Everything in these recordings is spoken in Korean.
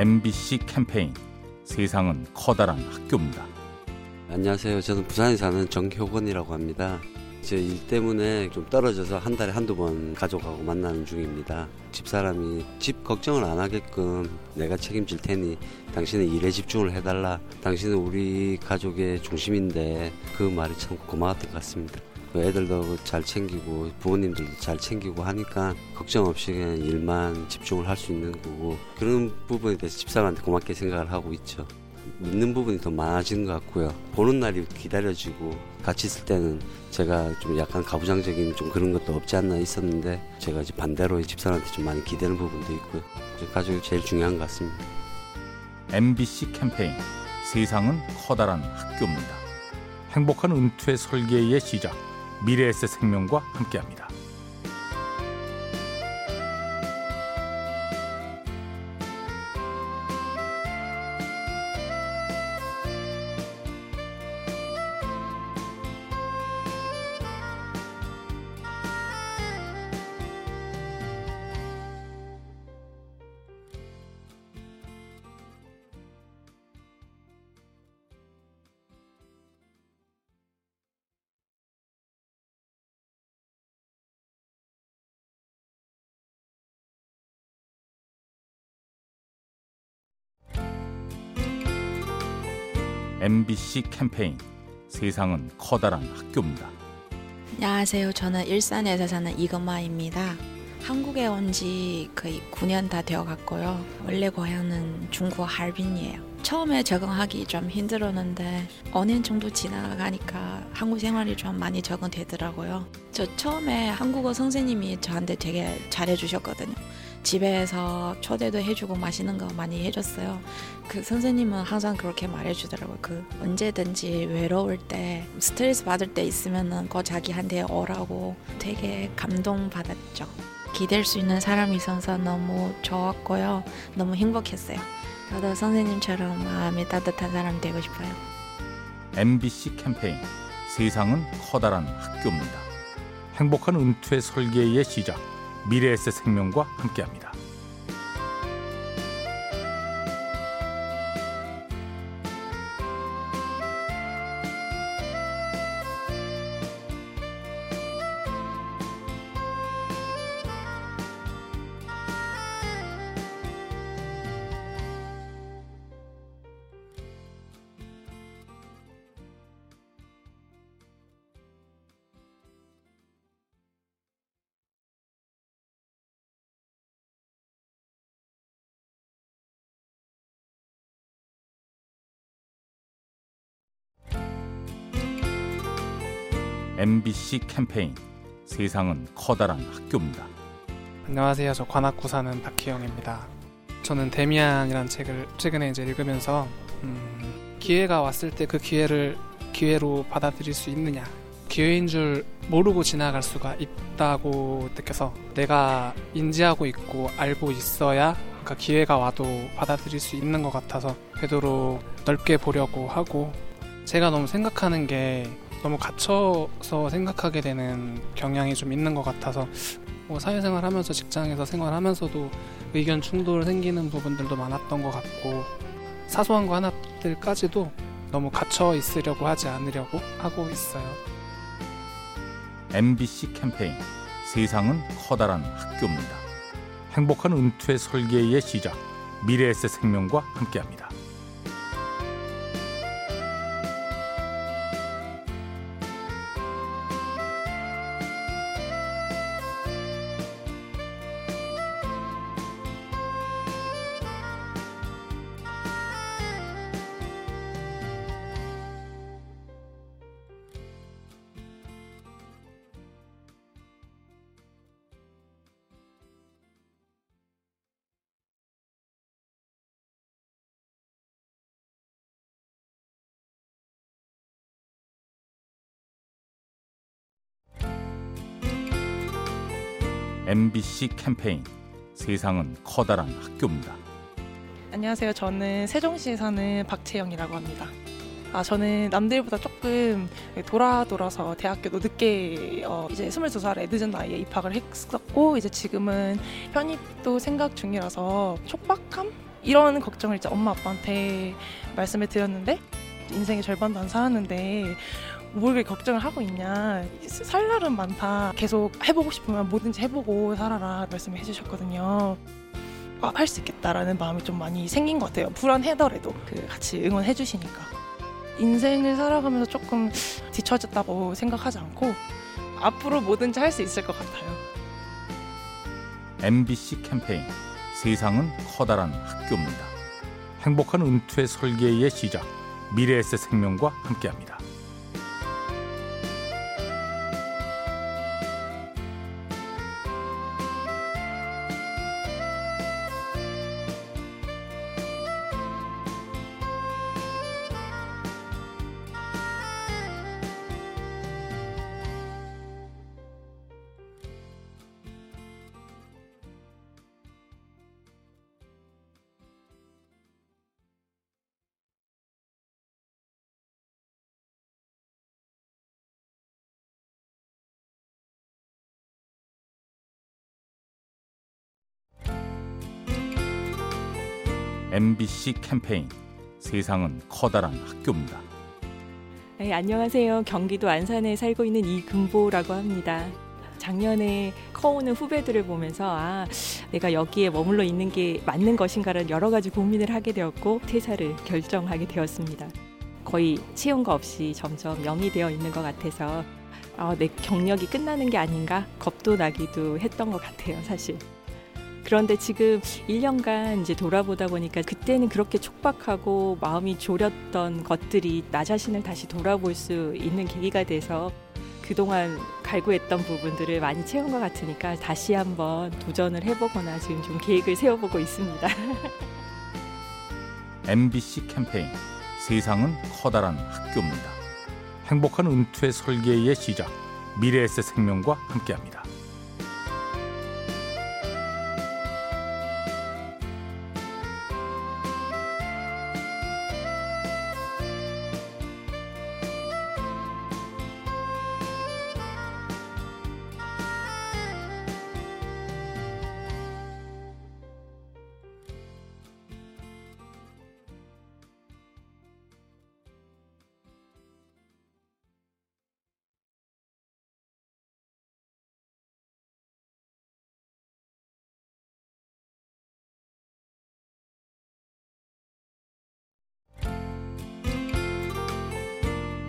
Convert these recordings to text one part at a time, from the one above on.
MBC 캠페인 세상은 커다란 학교입니다. 안녕하세요. 저는 부산에 사는 정효건이라고 합니다. 제 일 때문에 좀 떨어져서 한 달에 한두 번 가족하고 만나는 중입니다. 집사람이 집 걱정을 안 하게끔 내가 책임질 테니 당신은 일에 집중을 해달라. 당신은 우리 가족의 중심인데 그 말이 참 고마웠던 것 같습니다. 애들도 잘 챙기고 부모님들도 잘 챙기고 하니까 걱정 없이 그냥 일만 집중을 할 수 있는 거고 그런 부분에 대해서 집사람한테 고맙게 생각을 하고 있죠. 믿는 부분이 더 많아지는 것 같고요. 보는 날이 기다려지고 같이 있을 때는 제가 좀 약간 가부장적인 좀 그런 것도 없지 않나 있었는데 제가 이제 반대로 집사람한테 좀 많이 기대는 부분도 있고요. 가족이 제일 중요한 것 같습니다. MBC 캠페인 세상은 커다란 학교입니다. 행복한 은퇴 설계의 시작 미래에셋 생명과 함께합니다. MBC 캠페인 세상은 커다란 학교입니다. 안녕하세요. 저는 일산에서 사는 이금마입니다. 한국에 온 지 거의 9년 다 되어 갔고요. 원래 고향은 중국 할빈이에요. 처음에 적응하기 좀 힘들었는데 5년 정도 지나가니까 한국 생활이 좀 많이 적응되더라고요. 저 처음에 한국어 선생님이 저한테 되게 잘해주셨거든요. 집에서 초대도 해주고 맛있는 거 많이 해줬어요. 그 선생님은 항상 그렇게 말해주더라고요. 그 언제든지 외로울 때 스트레스 받을 때 있으면은 꼭 자기한테 오라고 되게 감동받았죠. 기댈 수 있는 사람이 있어서 너무 좋았고요. 너무 행복했어요. 저도 선생님처럼 마음이 따뜻한 사람 되고 싶어요. MBC 캠페인 세상은 커다란 학교입니다. 행복한 은퇴 설계의 시작 미래에셋 생명과 함께합니다. MBC 캠페인 세상은 커다란 학교입니다. 안녕하세요. 저 관악구 사는 박희영입니다. 저는 데미안이라는 책을 최근에 이제 읽으면서 음, 기회가 왔을 때 그 기회를 기회로 받아들일 수 있느냐 기회인 줄 모르고 지나갈 수가 있다고 느껴서 내가 인지하고 있고 알고 있어야 그러니까 기회가 와도 받아들일 수 있는 것 같아서 되도록 넓게 보려고 하고 제가 너무 생각하는 게 너무 갇혀서 생각하게 되는 경향이 좀 있는 것 같아서 뭐 사회생활 하면서 직장에서 생활하면서도 의견 충돌 생기는 부분들도 많았던 것 같고 사소한 거 하나들까지도 너무 갇혀 있으려고 하지 않으려고 하고 있어요. MBC 캠페인 세상은 커다란 학교입니다. 행복한 은퇴 설계의 시작 미래에셋 생명과 함께합니다. MBC 캠페인 세상은 커다란 학교입니다. 안녕하세요. 저는 세종시에 사는 박채영이라고 합니다. 아, 저는 남들보다 조금 돌아 돌아서 대학교도 늦게 어, 이제 22살에 늦은 나이에 입학을 했었고 이제 지금은 편입도 생각 중이라서 촉박함 이런 걱정을 이제 엄마 아빠한테 말씀을 드렸는데 인생의 절반도 안 살았는데 뭘 걱정을 하고 있냐. 살 날은 많다. 계속 해보고 싶으면 뭐든지 해보고 살아라 말씀을 해주셨거든요. 아, 할 수 있겠다라는 마음이 좀 많이 생긴 것 같아요. 불안해더라도 그 같이 응원해 주시니까. 인생을 살아가면서 조금 뒤처졌다고 생각하지 않고 앞으로 뭐든지 할 수 있을 것 같아요. MBC 캠페인. 세상은 커다란 학교입니다. 행복한 은퇴 설계의 시작. 미래에셋 생명과 함께합니다. MBC 캠페인 세상은 커다란 학교입니다. 네, 안녕하세요. 경기도 안산에 살고 있는 이금보라고 합니다. 작년에 커오는 후배들을 보면서 아 내가 여기에 머물러 있는 게 맞는 것인가를 여러 가지 고민을 하게 되었고 퇴사를 결정하게 되었습니다. 거의 채용과 없이 점점 영이 되어 있는 것 같아서 아, 내 경력이 끝나는 게 아닌가 겁도 나기도 했던 것 같아요, 사실. 그런데 지금 1년간 이제 돌아보다 보니까 그때는 그렇게 촉박하고 마음이 졸였던 것들이 나 자신을 다시 돌아볼 수 있는 계기가 돼서 그동안 갈구했던 부분들을 많이 채운 것 같으니까 다시 한번 도전을 해보거나 지금 좀 계획을 세워보고 있습니다. MBC 캠페인 세상은 커다란 학교입니다. 행복한 은퇴 설계의 시작 미래에셋 생명과 함께합니다.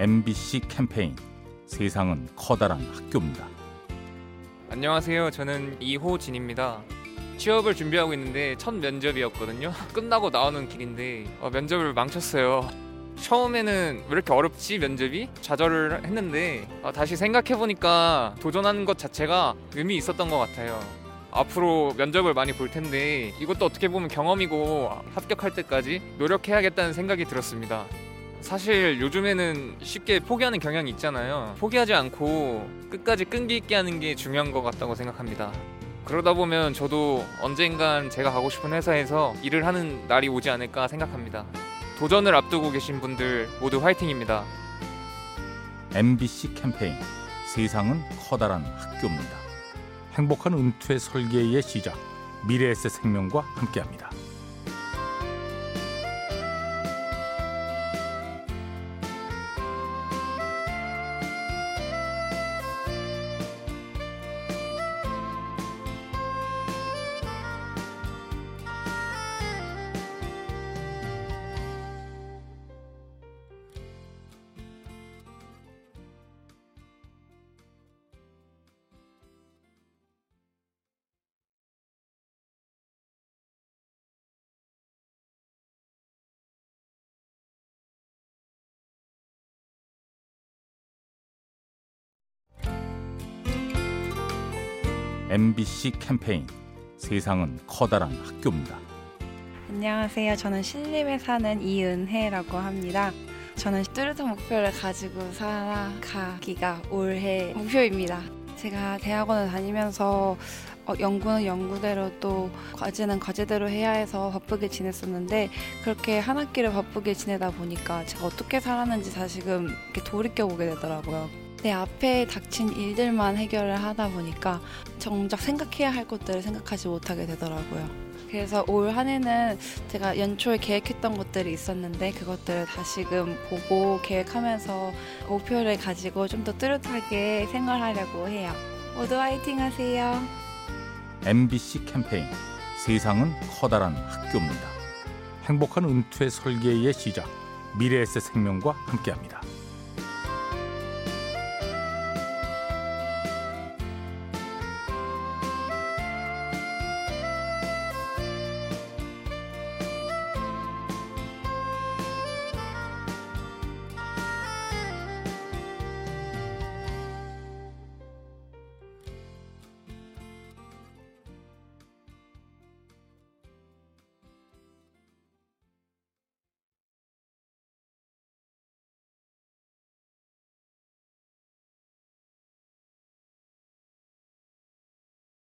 MBC 캠페인 세상은 커다란 학교입니다. 안녕하세요. 저는 이호진입니다. 취업을 준비하고 있는데 첫 면접이었거든요. 끝나고 나오는 길인데 어, 면접을 망쳤어요. 처음에는 왜 이렇게 어렵지 면접이 좌절을 했는데 어, 다시 생각해 보니까 도전하는 것 자체가 의미 있었던 것 같아요. 앞으로 면접을 많이 볼 텐데 이것도 어떻게 보면 경험이고 합격할 때까지 노력해야겠다는 생각이 들었습니다. 사실 요즘에는 쉽게 포기하는 경향이 있잖아요. 포기하지 않고 끝까지 끈기 있게 하는 게 중요한 것 같다고 생각합니다. 그러다 보면 저도 언젠간 제가 가고 싶은 회사에서 일을 하는 날이 오지 않을까 생각합니다. 도전을 앞두고 계신 분들 모두 화이팅입니다. MBC 캠페인 세상은 커다란 학교입니다. 행복한 은퇴 설계의 시작 미래에셋 생명과 함께합니다. MBC 캠페인 세상은 커다란 학교입니다. 안녕하세요. 저는 신림에 사는 이은혜라고 합니다. 저는 뚜렷한 목표를 가지고 살아가기가 올해 목표입니다. 제가 대학원을 다니면서 어, 연구는 연구대로 또 과제는 과제대로 해야 해서 바쁘게 지냈었는데 그렇게 한 학기를 바쁘게 지내다 보니까 제가 어떻게 살았는지 다시금 이렇게 돌이켜 보게 되더라고요. 내 앞에 닥친 일들만 해결을 하다 보니까 정작 생각해야 할 것들을 생각하지 못하게 되더라고요. 그래서 올 한 해는 제가 연초에 계획했던 것들이 있었는데 그것들을 다시금 보고 계획하면서 목표를 가지고 좀 더 뚜렷하게 생활하려고 해요. 모두 화이팅 하세요. MBC 캠페인 세상은 커다란 학교입니다. 행복한 은퇴 설계의 시작 미래에셋 생명과 함께합니다.